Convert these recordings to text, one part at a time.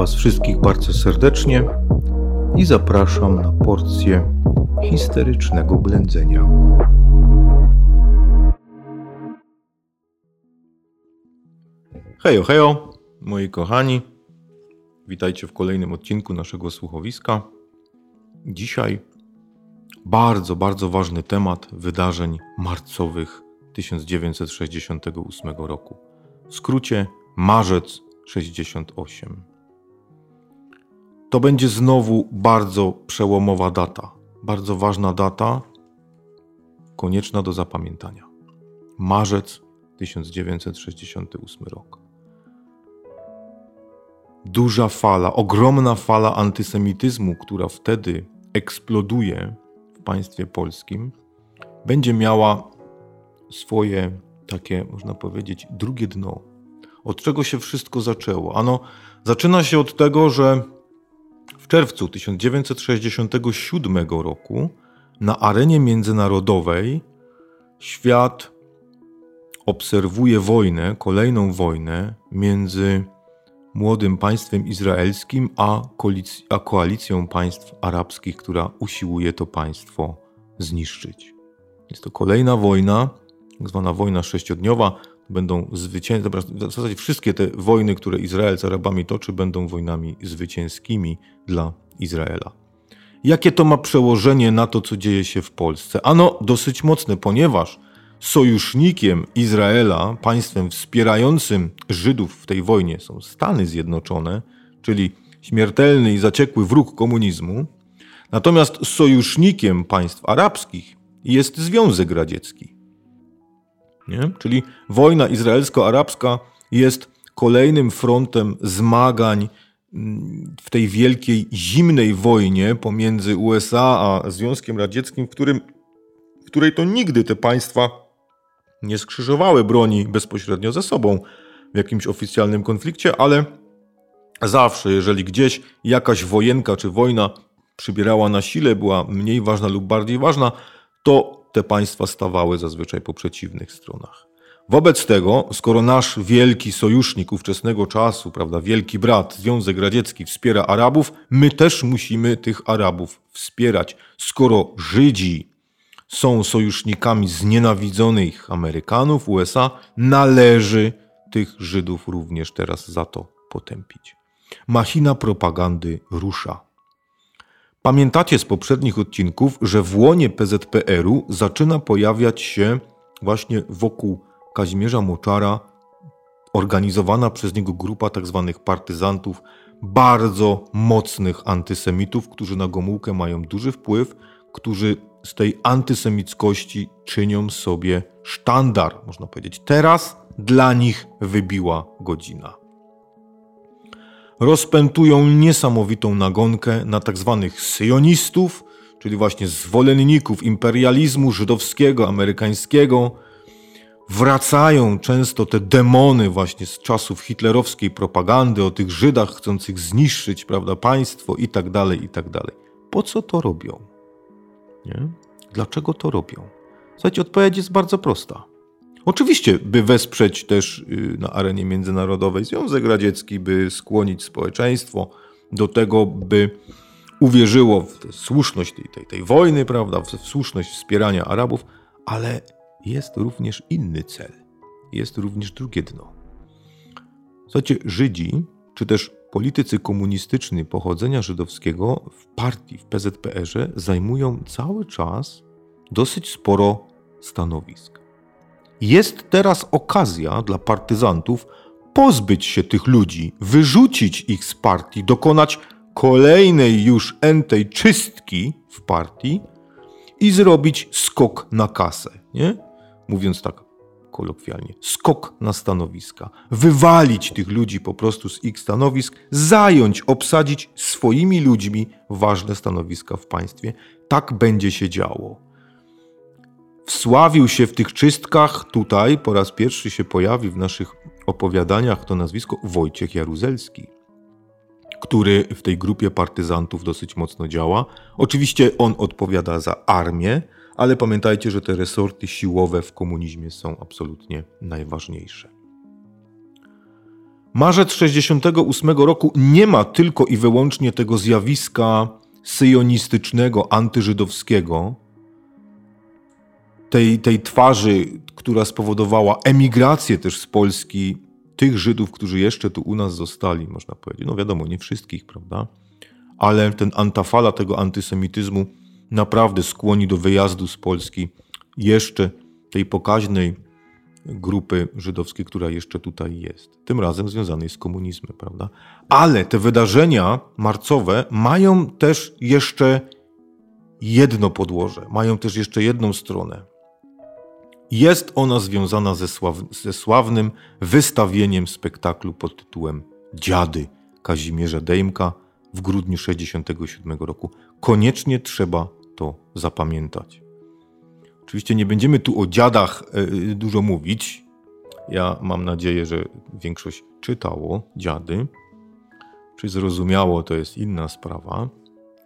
Was wszystkich bardzo serdecznie i zapraszam na porcję histerycznego blędzenia. Hejo, hejo, moi kochani. Witajcie w kolejnym odcinku naszego słuchowiska. Dzisiaj bardzo, bardzo ważny temat wydarzeń marcowych 1968 roku. W skrócie marzec 68. To będzie znowu bardzo przełomowa data, bardzo ważna data, konieczna do zapamiętania. Marzec 1968 rok. Duża fala, ogromna fala antysemityzmu, która wtedy eksploduje w państwie polskim, będzie miała swoje takie, można powiedzieć, drugie dno. Od czego się wszystko zaczęło? Ano, zaczyna się od tego, że czerwcu 1967 roku na arenie międzynarodowej świat obserwuje wojnę, kolejną wojnę między młodym państwem izraelskim a, koalic- a koalicją państw arabskich, która usiłuje to państwo zniszczyć. Jest to kolejna wojna, tak zwana wojna sześciodniowa. Będą zwycięskie, w zasadzie wszystkie te wojny, które Izrael z Arabami toczy, będą wojnami zwycięskimi dla Izraela. Jakie to ma przełożenie na to, co dzieje się w Polsce? Ano, dosyć mocne, ponieważ sojusznikiem Izraela, państwem wspierającym Żydów w tej wojnie są Stany Zjednoczone, czyli śmiertelny i zaciekły wróg komunizmu. Natomiast sojusznikiem państw arabskich jest Związek Radziecki. Nie? Czyli wojna izraelsko-arabska jest kolejnym frontem zmagań mm, w tej wielkiej zimnej wojnie pomiędzy USA a Związkiem Radzieckim, w, którym, w której to nigdy te państwa nie skrzyżowały broni bezpośrednio ze sobą w jakimś oficjalnym konflikcie, ale zawsze, jeżeli gdzieś jakaś wojenka czy wojna przybierała na sile, była mniej ważna lub bardziej ważna, to te państwa stawały zazwyczaj po przeciwnych stronach. Wobec tego, skoro nasz wielki sojusznik ówczesnego czasu, prawda, wielki brat, Związek Radziecki wspiera Arabów, my też musimy tych Arabów wspierać. Skoro Żydzi są sojusznikami znienawidzonych Amerykanów, USA, należy tych Żydów również teraz za to potępić. Machina propagandy rusza. Pamiętacie z poprzednich odcinków, że w łonie PZPR-u zaczyna pojawiać się właśnie wokół Kazimierza Moczara organizowana przez niego grupa tzw. Tak partyzantów, bardzo mocnych antysemitów, którzy na Gomułkę mają duży wpływ, którzy z tej antysemickości czynią sobie sztandar, można powiedzieć. Teraz dla nich wybiła godzina rozpętują niesamowitą nagonkę na tzw. Tak syjonistów, czyli właśnie zwolenników imperializmu żydowskiego, amerykańskiego. Wracają często te demony właśnie z czasów hitlerowskiej propagandy o tych Żydach chcących zniszczyć prawda, państwo i tak dalej, i tak dalej. Po co to robią? Nie? Dlaczego to robią? Słuchajcie, odpowiedź jest bardzo prosta. Oczywiście, by wesprzeć też y, na arenie międzynarodowej Związek Radziecki, by skłonić społeczeństwo do tego, by uwierzyło w słuszność tej, tej, tej wojny, prawda, w słuszność wspierania Arabów, ale jest również inny cel. Jest również drugie dno. Słuchajcie, Żydzi, czy też politycy komunistyczni pochodzenia żydowskiego w partii, w PZPR-ze zajmują cały czas dosyć sporo stanowisk. Jest teraz okazja dla partyzantów pozbyć się tych ludzi, wyrzucić ich z partii, dokonać kolejnej już entej czystki w partii i zrobić skok na kasę, nie? Mówiąc tak kolokwialnie, skok na stanowiska. Wywalić tych ludzi po prostu z ich stanowisk, zająć, obsadzić swoimi ludźmi ważne stanowiska w państwie. Tak będzie się działo. Wsławił się w tych czystkach, tutaj po raz pierwszy się pojawi w naszych opowiadaniach to nazwisko Wojciech Jaruzelski, który w tej grupie partyzantów dosyć mocno działa. Oczywiście on odpowiada za armię, ale pamiętajcie, że te resorty siłowe w komunizmie są absolutnie najważniejsze. Marzec 68 roku nie ma tylko i wyłącznie tego zjawiska syjonistycznego, antyżydowskiego, tej, tej twarzy, która spowodowała emigrację też z Polski tych Żydów, którzy jeszcze tu u nas zostali, można powiedzieć. No wiadomo, nie wszystkich, prawda? Ale ten antafala tego antysemityzmu naprawdę skłoni do wyjazdu z Polski jeszcze tej pokaźnej grupy żydowskiej, która jeszcze tutaj jest. Tym razem związanej z komunizmem, prawda? Ale te wydarzenia marcowe mają też jeszcze jedno podłoże, mają też jeszcze jedną stronę. Jest ona związana ze, sław ze sławnym wystawieniem spektaklu pod tytułem Dziady Kazimierza Dejmka w grudniu 1967 roku. Koniecznie trzeba to zapamiętać. Oczywiście nie będziemy tu o dziadach e, dużo mówić. Ja mam nadzieję, że większość czytało dziady. Czy zrozumiało, to jest inna sprawa.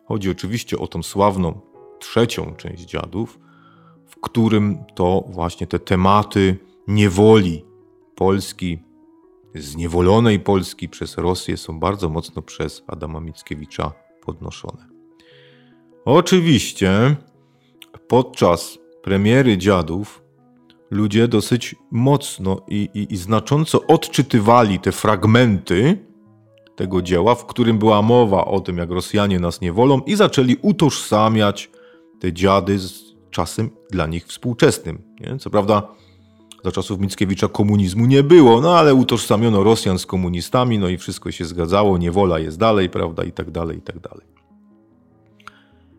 Chodzi oczywiście o tą sławną trzecią część dziadów, którym to właśnie te tematy niewoli Polski, zniewolonej Polski przez Rosję są bardzo mocno przez Adama Mickiewicza podnoszone. Oczywiście podczas premiery Dziadów ludzie dosyć mocno i, i, i znacząco odczytywali te fragmenty tego dzieła, w którym była mowa o tym, jak Rosjanie nas niewolą i zaczęli utożsamiać te dziady z czasem dla nich współczesnym. Nie? Co prawda za czasów Mickiewicza komunizmu nie było, no ale utożsamiono Rosjan z komunistami, no i wszystko się zgadzało, niewola jest dalej, prawda, i tak dalej, i tak dalej.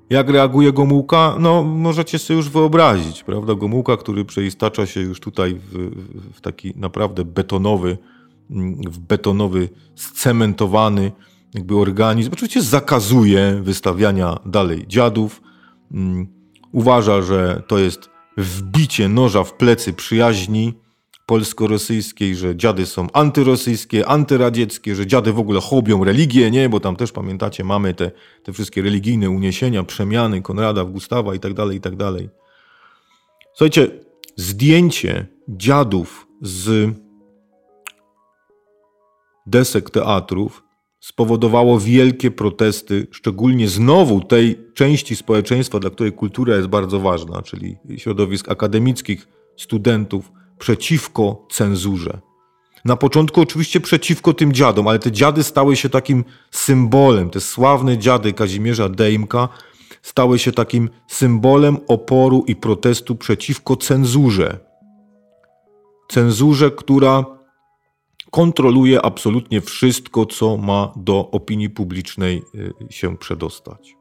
Jak reaguje Gomułka? No, możecie sobie już wyobrazić, prawda? Gomułka, który przeistacza się już tutaj w, w taki naprawdę betonowy, w betonowy, scementowany jakby organizm. Oczywiście zakazuje wystawiania dalej dziadów. Uważa, że to jest wbicie noża w plecy przyjaźni polsko-rosyjskiej, że dziady są antyrosyjskie, antyradzieckie, że dziady w ogóle hobią religię, nie? Bo tam też pamiętacie, mamy te, te wszystkie religijne uniesienia, przemiany Konrada Gustawa i tak dalej, i tak dalej. Słuchajcie, zdjęcie dziadów z desek teatrów spowodowało wielkie protesty, szczególnie znowu tej części społeczeństwa, dla której kultura jest bardzo ważna, czyli środowisk akademickich, studentów, przeciwko cenzurze. Na początku oczywiście przeciwko tym dziadom, ale te dziady stały się takim symbolem. Te sławne dziady Kazimierza Dejmka stały się takim symbolem oporu i protestu przeciwko cenzurze. Cenzurze, która kontroluje absolutnie wszystko, co ma do opinii publicznej y, się przedostać.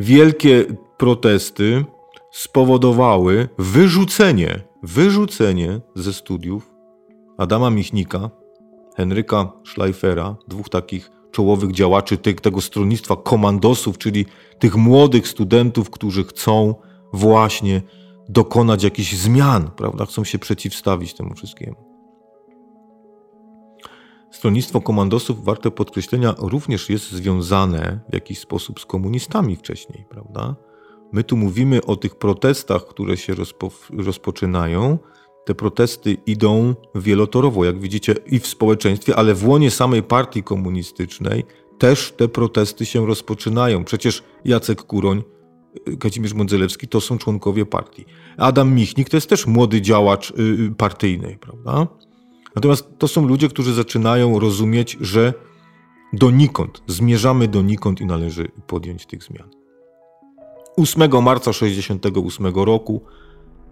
Wielkie protesty spowodowały wyrzucenie, wyrzucenie ze studiów Adama Michnika, Henryka Schleifera, dwóch takich czołowych działaczy tego stronnictwa komandosów, czyli tych młodych studentów, którzy chcą właśnie dokonać jakichś zmian, prawda? Chcą się przeciwstawić temu wszystkiemu. Stronnictwo komandosów, warte podkreślenia, również jest związane w jakiś sposób z komunistami wcześniej, prawda? My tu mówimy o tych protestach, które się rozpo, rozpoczynają. Te protesty idą wielotorowo, jak widzicie, i w społeczeństwie, ale w łonie samej partii komunistycznej też te protesty się rozpoczynają. Przecież Jacek Kuroń, Kazimierz Mądzelewski to są członkowie partii. Adam Michnik to jest też młody działacz y, y, partyjny, prawda? Natomiast to są ludzie, którzy zaczynają rozumieć, że donikąd, zmierzamy donikąd i należy podjąć tych zmian. 8 marca 1968 roku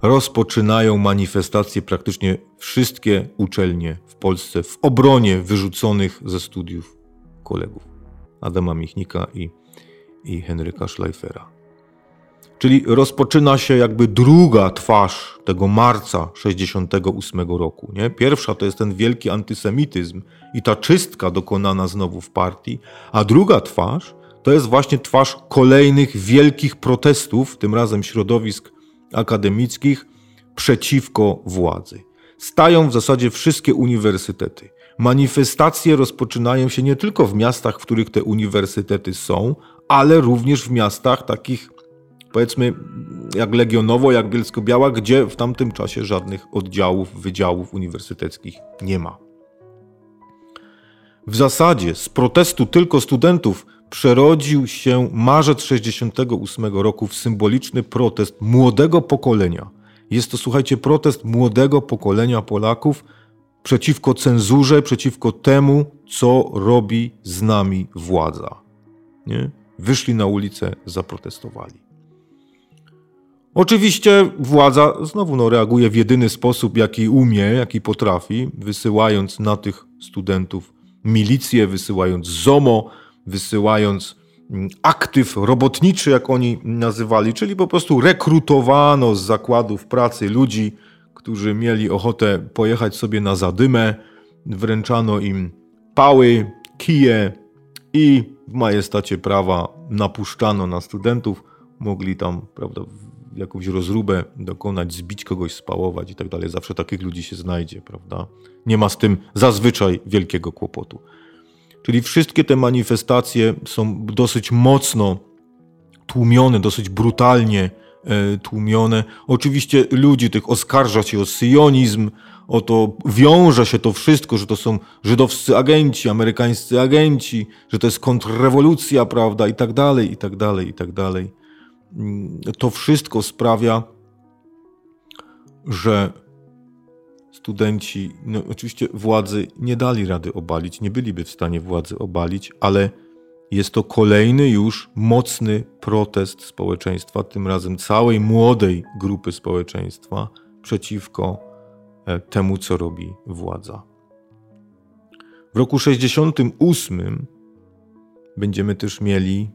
rozpoczynają manifestacje praktycznie wszystkie uczelnie w Polsce w obronie wyrzuconych ze studiów kolegów Adama Michnika i, i Henryka Schleifera. Czyli rozpoczyna się jakby druga twarz tego marca 68 roku. Nie? Pierwsza to jest ten wielki antysemityzm i ta czystka dokonana znowu w partii, a druga twarz to jest właśnie twarz kolejnych wielkich protestów, tym razem środowisk akademickich, przeciwko władzy. Stają w zasadzie wszystkie uniwersytety. Manifestacje rozpoczynają się nie tylko w miastach, w których te uniwersytety są, ale również w miastach takich powiedzmy jak Legionowo, jak Bielsko-Biała, gdzie w tamtym czasie żadnych oddziałów, wydziałów uniwersyteckich nie ma. W zasadzie z protestu tylko studentów przerodził się marzec 68 roku w symboliczny protest młodego pokolenia. Jest to, słuchajcie, protest młodego pokolenia Polaków przeciwko cenzurze, przeciwko temu, co robi z nami władza. Nie? Wyszli na ulicę, zaprotestowali. Oczywiście władza znowu no, reaguje w jedyny sposób, jaki umie, jaki potrafi, wysyłając na tych studentów milicję, wysyłając ZOMO, wysyłając mm, aktyw robotniczy, jak oni nazywali, czyli po prostu rekrutowano z zakładów pracy ludzi, którzy mieli ochotę pojechać sobie na zadymę, wręczano im pały, kije i w majestacie prawa napuszczano na studentów, mogli tam, prawda, jakąś rozróbę dokonać, zbić kogoś, spałować i tak dalej. Zawsze takich ludzi się znajdzie, prawda? Nie ma z tym zazwyczaj wielkiego kłopotu. Czyli wszystkie te manifestacje są dosyć mocno tłumione, dosyć brutalnie e, tłumione. Oczywiście ludzi tych oskarża się o syjonizm, o to wiąże się to wszystko, że to są żydowscy agenci, amerykańscy agenci, że to jest kontrrewolucja, prawda, i tak dalej, i tak dalej, i tak dalej. Mm, to wszystko sprawia, że studenci, no oczywiście władzy nie dali rady obalić, nie byliby w stanie władzy obalić, ale jest to kolejny już mocny protest społeczeństwa, tym razem całej młodej grupy społeczeństwa przeciwko e, temu, co robi władza. W roku 68 będziemy też mieli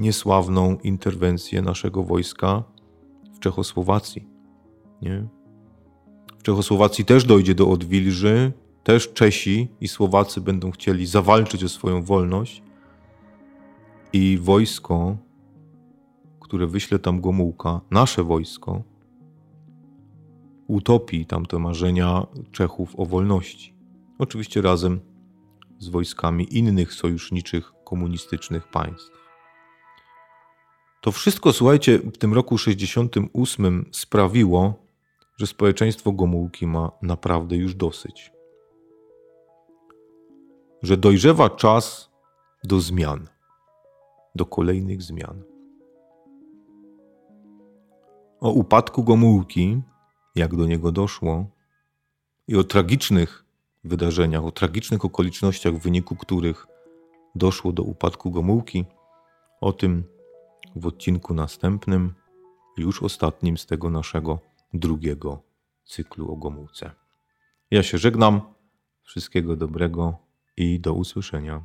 niesławną interwencję naszego wojska w Czechosłowacji. Nie? W Czechosłowacji też dojdzie do odwilży, też Czesi i Słowacy będą chcieli zawalczyć o swoją wolność i wojsko, które wyśle tam Gomułka, nasze wojsko, utopi tamte marzenia Czechów o wolności. Oczywiście razem z wojskami innych sojuszniczych komunistycznych państw. To wszystko, słuchajcie, w tym roku 68 sprawiło, że społeczeństwo Gomułki ma naprawdę już dosyć. Że dojrzewa czas do zmian, do kolejnych zmian. O upadku Gomułki, jak do niego doszło, i o tragicznych wydarzeniach, o tragicznych okolicznościach, w wyniku których doszło do upadku Gomułki, o tym w odcinku następnym, już ostatnim z tego naszego drugiego cyklu o Gomułce. Ja się żegnam. Wszystkiego dobrego i do usłyszenia.